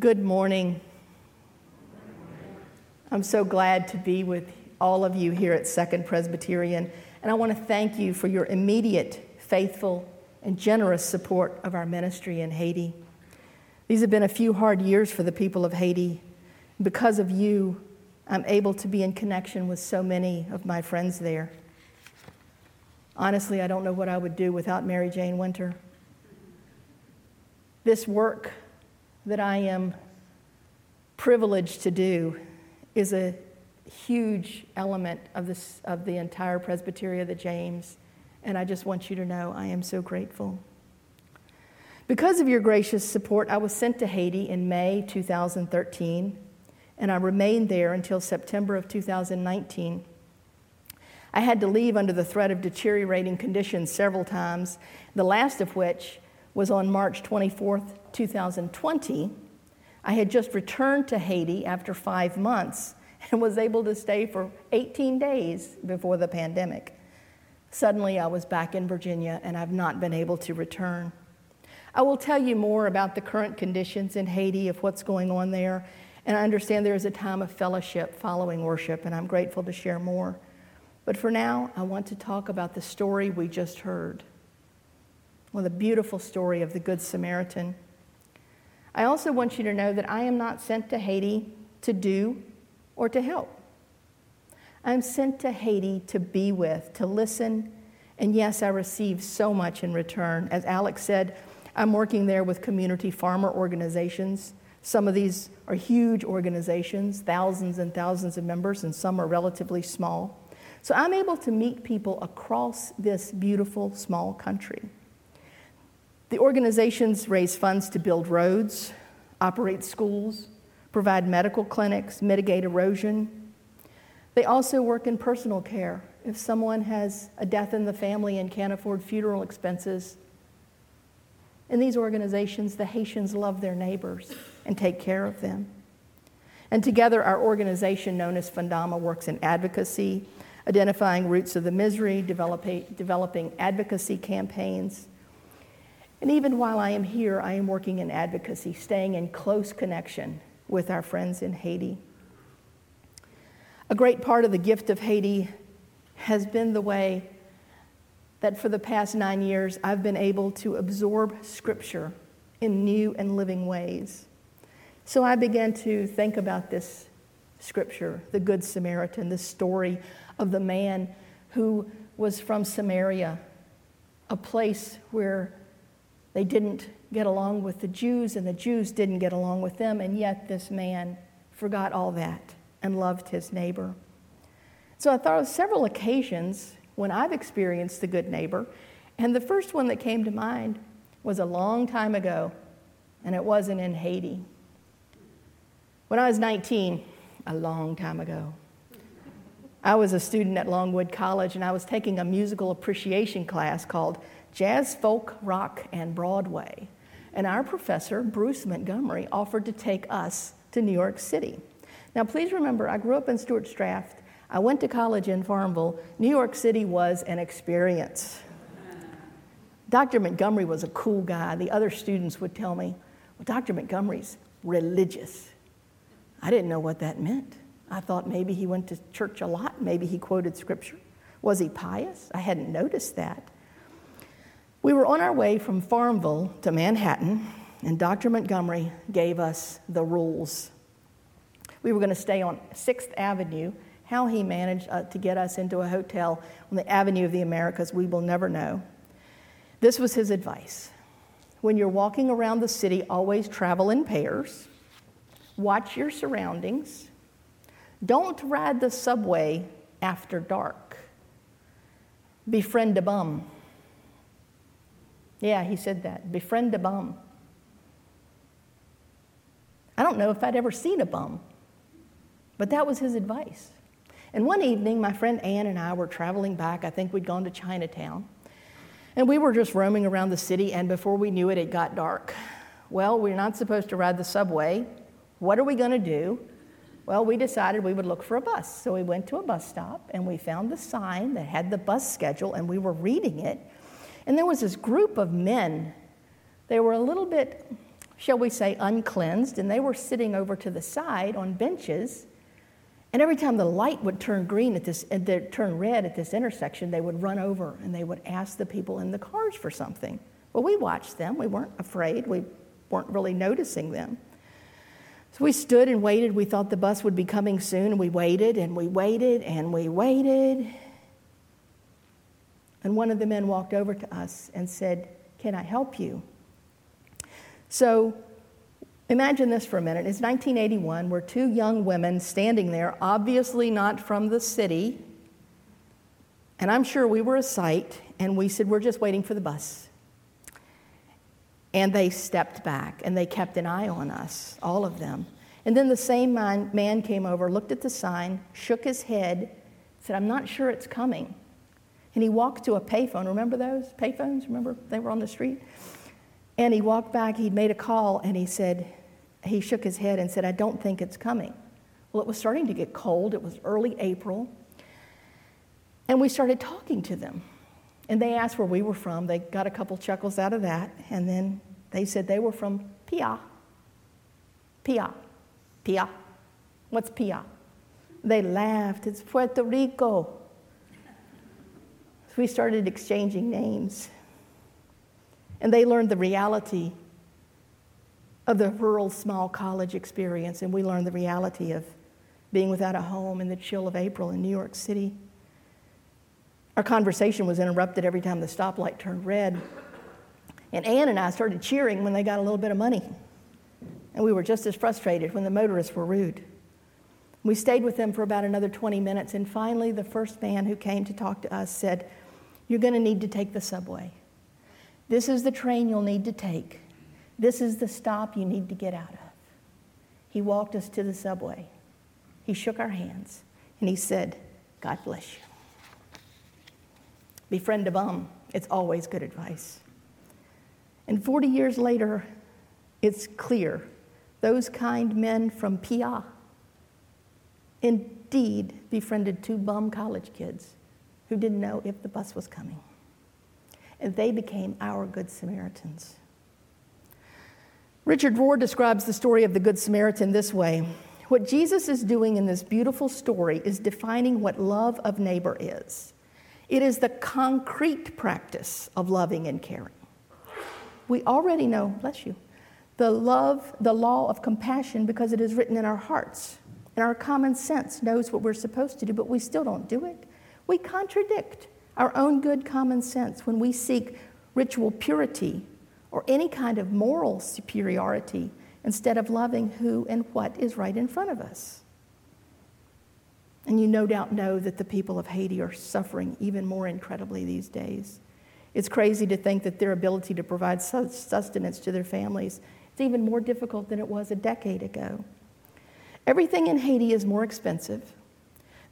Good morning. I'm so glad to be with all of you here at Second Presbyterian, and I want to thank you for your immediate, faithful, and generous support of our ministry in Haiti. These have been a few hard years for the people of Haiti. Because of you, I'm able to be in connection with so many of my friends there. Honestly, I don't know what I would do without Mary Jane Winter. This work that I am privileged to do is a huge element of, this, of the entire Presbytery of the James, and I just want you to know I am so grateful. Because of your gracious support, I was sent to Haiti in May 2013, and I remained there until September of 2019. I had to leave under the threat of deteriorating conditions several times, the last of which was on March 24th, 2020. I had just returned to Haiti after five months and was able to stay for 18 days before the pandemic. Suddenly, I was back in Virginia and I've not been able to return. I will tell you more about the current conditions in Haiti, of what's going on there, and I understand there is a time of fellowship following worship, and I'm grateful to share more. But for now, I want to talk about the story we just heard. Well, the beautiful story of the Good Samaritan. I also want you to know that I am not sent to Haiti to do or to help. I'm sent to Haiti to be with, to listen, and yes, I receive so much in return. As Alex said, I'm working there with community farmer organizations. Some of these are huge organizations, thousands and thousands of members, and some are relatively small. So I'm able to meet people across this beautiful small country. The organizations raise funds to build roads, operate schools, provide medical clinics, mitigate erosion. They also work in personal care. If someone has a death in the family and can't afford funeral expenses, in these organizations, the Haitians love their neighbors and take care of them. And together, our organization, known as Fundama, works in advocacy, identifying roots of the misery, developing, developing advocacy campaigns, and even while I am here, I am working in advocacy, staying in close connection with our friends in Haiti. A great part of the gift of Haiti has been the way that for the past nine years I've been able to absorb Scripture in new and living ways. So I began to think about this Scripture, the Good Samaritan, this story of the man who was from Samaria, a place where they didn't get along with the Jews, and the Jews didn't get along with them, and yet this man forgot all that and loved his neighbor. So I thought of several occasions when I've experienced the good neighbor, and the first one that came to mind was a long time ago, and it wasn't in Haiti. When I was 19, a long time ago, I was a student at Longwood College, and I was taking a musical appreciation class called jazz, folk, rock, and Broadway. And our professor, Bruce Montgomery, offered to take us to New York City. Now, please remember, I grew up in Stuarts Draft. I went to college in Farmville. New York City was an experience. Dr. Montgomery was a cool guy. The other students would tell me, well, Dr. Montgomery's religious. I didn't know what that meant. I thought maybe he went to church a lot, maybe he quoted scripture. Was he pious? I hadn't noticed that. We were on our way from Farmville to Manhattan, and Dr. Montgomery gave us the rules. We were going to stay on 6th Avenue. How he managed uh, to get us into a hotel on the Avenue of the Americas, we will never know. This was his advice. When you're walking around the city, always travel in pairs. Watch your surroundings. Don't ride the subway after dark. Befriend a bum. Yeah, he said that. Befriend a bum. I don't know if I'd ever seen a bum, but that was his advice. And one evening, my friend Ann and I were traveling back. I think we'd gone to Chinatown. And we were just roaming around the city, and before we knew it, it got dark. Well, we're not supposed to ride the subway. What are we going to do? Well, we decided we would look for a bus. So we went to a bus stop and we found the sign that had the bus schedule, and we were reading it. And there was this group of men. They were a little bit shall we say, uncleansed, and they were sitting over to the side on benches. And every time the light would turn green at this, and turn red at this intersection, they would run over and they would ask the people in the cars for something. Well, we watched them. We weren't afraid. We weren't really noticing them. So we stood and waited. We thought the bus would be coming soon, and we waited and we waited and we waited. And one of the men walked over to us and said, Can I help you? So imagine this for a minute. It's 1981. We're two young women standing there, obviously not from the city. And I'm sure we were a sight, and we said, We're just waiting for the bus. And they stepped back and they kept an eye on us, all of them. And then the same man, came over, looked at the sign, shook his head, said, I'm not sure it's coming. And he walked to a payphone. Remember those payphones? Remember they were on the street? And he walked back, he'd made a call, and he said, he shook his head and said, I don't think it's coming. Well, it was starting to get cold. It was early April. And we started talking to them. And they asked where we were from. They got a couple chuckles out of that. And then they said they were from Pia. Pia. Pia. What's Pia? They laughed. It's Puerto Rico. So we started exchanging names. And they learned the reality of the rural small college experience, and we learned the reality of being without a home in the chill of April in New York City. Our conversation was interrupted every time the stoplight turned red. And Ann and I started cheering when they got a little bit of money. And we were just as frustrated when the motorists were rude. We stayed with them for about another 20 minutes, and finally, the first man who came to talk to us said, You're going to need to take the subway. This is the train you'll need to take. This is the stop you need to get out of. He walked us to the subway. He shook our hands and he said, God bless you. Befriend a bum. It's always good advice. And 40 years later, it's clear those kind men from Pia indeed befriended two bum college kids who didn't know if the bus was coming and they became our Good Samaritans. Richard Rohr describes the story of the Good Samaritan this way What Jesus is doing in this beautiful story is defining what love of neighbor is. It is the concrete practice of loving and caring. We already know, bless you, the love, the law of compassion because it is written in our hearts. And our common sense knows what we're supposed to do, but we still don't do it. We contradict our own good common sense when we seek ritual purity or any kind of moral superiority instead of loving who and what is right in front of us. And you no doubt know that the people of Haiti are suffering even more incredibly these days. It's crazy to think that their ability to provide sustenance to their families is even more difficult than it was a decade ago. Everything in Haiti is more expensive.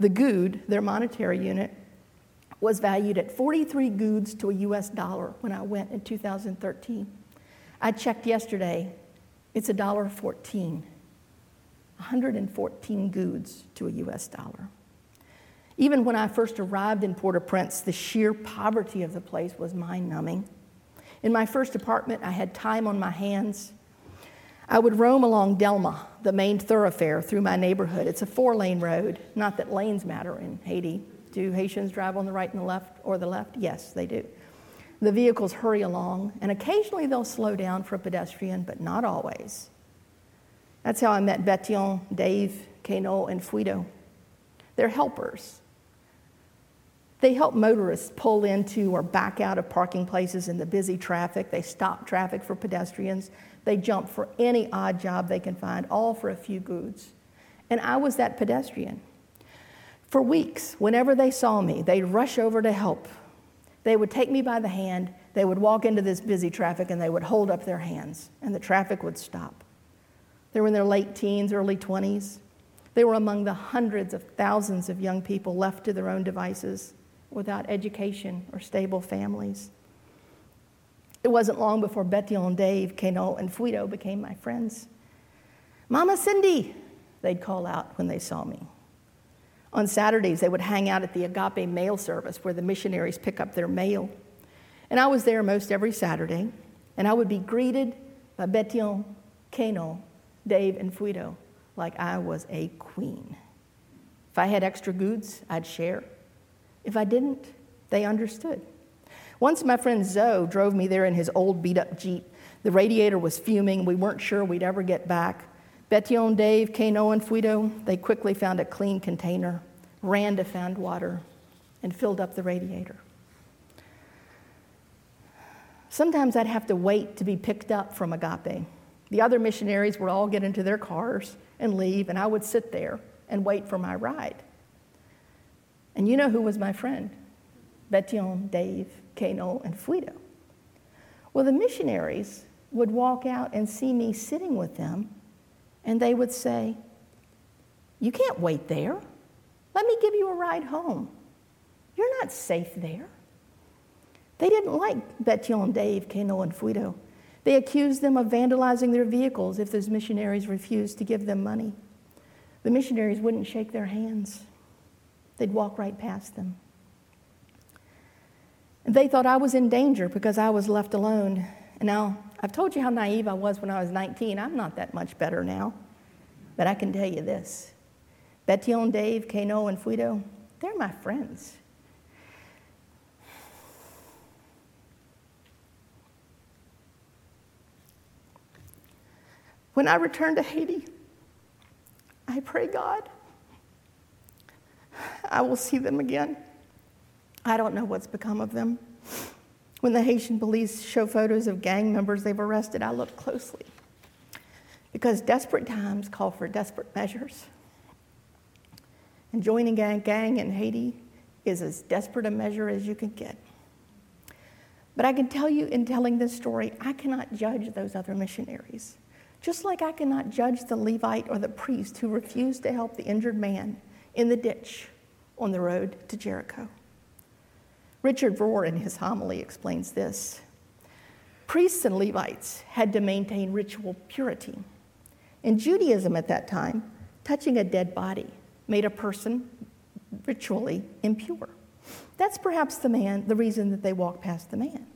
The goud, their monetary unit, was valued at 43 gourdes to a US dollar when I went in 2013. I checked yesterday, it's a dollar 14. 114 gourdes to a US dollar. Even when I first arrived in Port au Prince, the sheer poverty of the place was mind numbing. In my first apartment, I had time on my hands. I would roam along Delmas, the main thoroughfare, through my neighborhood. It's a four lane road, not that lanes matter in Haiti. Do Haitians drive on the right and the left or the left? Yes, they do. The vehicles hurry along, and occasionally they'll slow down for a pedestrian, but not always. That's how I met Betion, Dave, Kano, and Fuido. They're helpers. They help motorists pull into or back out of parking places in the busy traffic. They stop traffic for pedestrians. They jump for any odd job they can find, all for a few gourdes. And I was that pedestrian. For weeks, whenever they saw me, they'd rush over to help. They would take me by the hand, they would walk into this busy traffic, and they would hold up their hands, and the traffic would stop. They were in their late teens, early 20s. They were among the hundreds of thousands of young people left to their own devices without education or stable families. It wasn't long before Betion, Dave, Kano, and Fuido became my friends. Mama Cindy, they'd call out when they saw me. On Saturdays, they would hang out at the Agape mail service where the missionaries pick up their mail. And I was there most every Saturday, and I would be greeted by Betion, Kano, Dave, and Fuido like I was a queen. If I had extra gourdes, I'd share. If I didn't, they understood. Once my friend Zoe drove me there in his old beat up Jeep. The radiator was fuming. We weren't sure we'd ever get back. Betion, Dave, Kano, and Fuido, they quickly found a clean container, ran to find water, and filled up the radiator. Sometimes I'd have to wait to be picked up from Agape. The other missionaries would all get into their cars and leave, and I would sit there and wait for my ride. And you know who was my friend? Betion, Dave, Kano, and Fuido. Well, the missionaries would walk out and see me sitting with them, and they would say, You can't wait there. Let me give you a ride home. You're not safe there. They didn't like Betion, Dave, Kano, and Fuido. They accused them of vandalizing their vehicles if those missionaries refused to give them money. The missionaries wouldn't shake their hands, they'd walk right past them. And they thought I was in danger because I was left alone. And now, I've told you how naive I was when I was 19. I'm not that much better now. But I can tell you this Betion, Dave, Kano, and Fuido, they're my friends. When I return to Haiti, I pray, God, I will see them again. I don't know what's become of them. When the Haitian police show photos of gang members they've arrested, I look closely because desperate times call for desperate measures. And joining a gang in Haiti is as desperate a measure as you can get. But I can tell you in telling this story, I cannot judge those other missionaries. Just like I cannot judge the Levite or the priest who refused to help the injured man in the ditch on the road to Jericho. Richard Rohr, in his homily, explains this. Priests and Levites had to maintain ritual purity. In Judaism at that time, touching a dead body made a person ritually impure. That's perhaps the man, the reason that they walk past the man.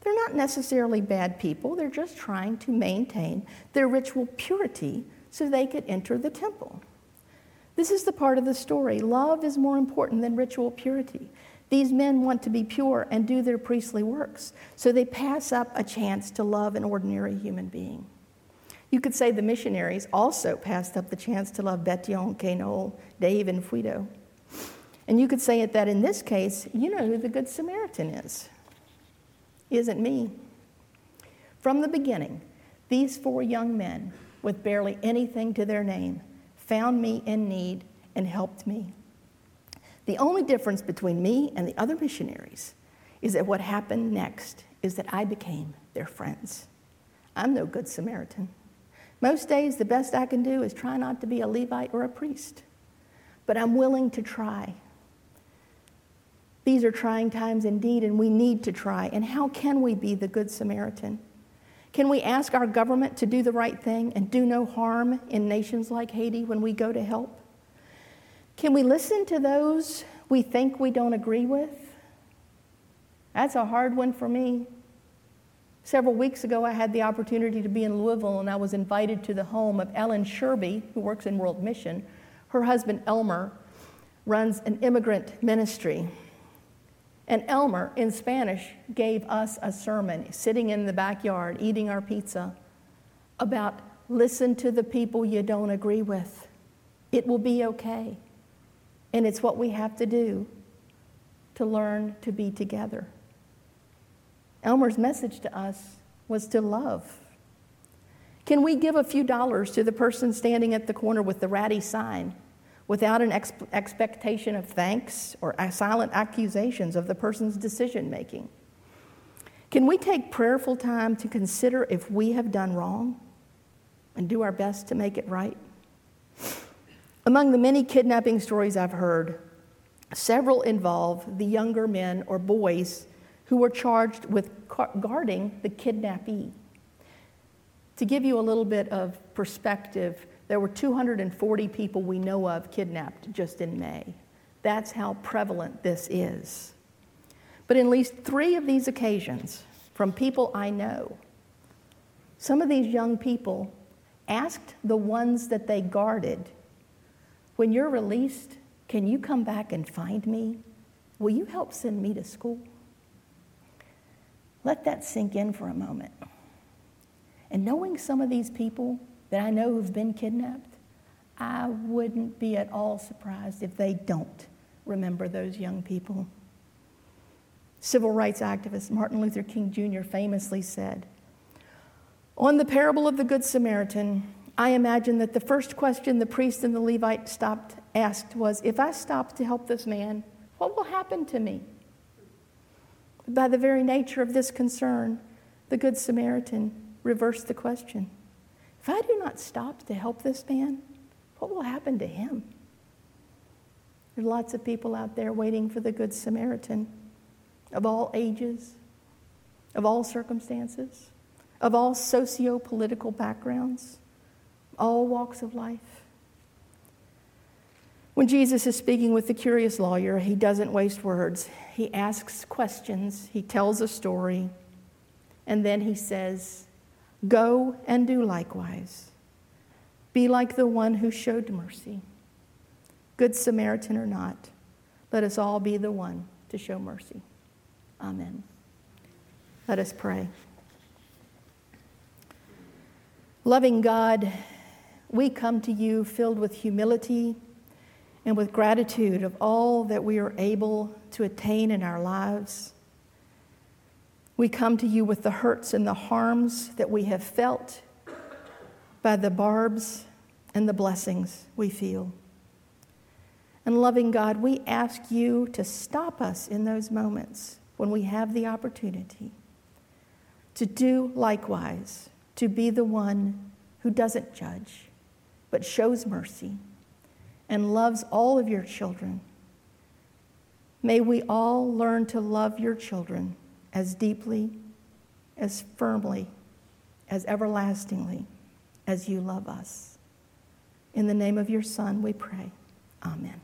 They're not necessarily bad people, they're just trying to maintain their ritual purity so they could enter the temple. This is the part of the story. Love is more important than ritual purity. These men want to be pure and do their priestly works, so they pass up a chance to love an ordinary human being. You could say the missionaries also passed up the chance to love Betion, Kano, Dave, and Fuido. And you could say it that in this case, you know who the Good Samaritan is isn't me. From the beginning, these four young men, with barely anything to their name, found me in need and helped me. The only difference between me and the other missionaries is that what happened next is that I became their friends. I'm no good Samaritan. Most days, the best I can do is try not to be a Levite or a priest, but I'm willing to try these are trying times indeed, and we need to try. And how can we be the Good Samaritan? Can we ask our government to do the right thing and do no harm in nations like Haiti when we go to help? Can we listen to those we think we don't agree with? That's a hard one for me. Several weeks ago, I had the opportunity to be in Louisville, and I was invited to the home of Ellen Sherby, who works in World Mission. Her husband, Elmer, runs an immigrant ministry. And Elmer, in Spanish, gave us a sermon sitting in the backyard eating our pizza about listen to the people you don't agree with. It will be okay. And it's what we have to do to learn to be together. Elmer's message to us was to love. Can we give a few dollars to the person standing at the corner with the ratty sign? Without an ex- expectation of thanks or silent accusations of the person's decision making? Can we take prayerful time to consider if we have done wrong and do our best to make it right? Among the many kidnapping stories I've heard, several involve the younger men or boys who were charged with guarding the kidnappee. To give you a little bit of perspective, there were 240 people we know of kidnapped just in May. That's how prevalent this is. But in at least three of these occasions, from people I know, some of these young people asked the ones that they guarded, When you're released, can you come back and find me? Will you help send me to school? Let that sink in for a moment. And knowing some of these people that I know who've been kidnapped, I wouldn't be at all surprised if they don't remember those young people. Civil rights activist Martin Luther King Jr. famously said, On the parable of the Good Samaritan, I imagine that the first question the priest and the Levite stopped asked was, If I stop to help this man, what will happen to me? By the very nature of this concern, the Good Samaritan reversed the question. If I do not stop to help this man, what will happen to him? There are lots of people out there waiting for the Good Samaritan of all ages, of all circumstances, of all socio political backgrounds, all walks of life. When Jesus is speaking with the curious lawyer, he doesn't waste words. He asks questions, he tells a story, and then he says, Go and do likewise. Be like the one who showed mercy. Good Samaritan or not, let us all be the one to show mercy. Amen. Let us pray. Loving God, we come to you filled with humility and with gratitude of all that we are able to attain in our lives. We come to you with the hurts and the harms that we have felt by the barbs and the blessings we feel. And loving God, we ask you to stop us in those moments when we have the opportunity to do likewise, to be the one who doesn't judge, but shows mercy and loves all of your children. May we all learn to love your children as deeply, as firmly, as everlastingly as you love us. In the name of your Son, we pray. Amen.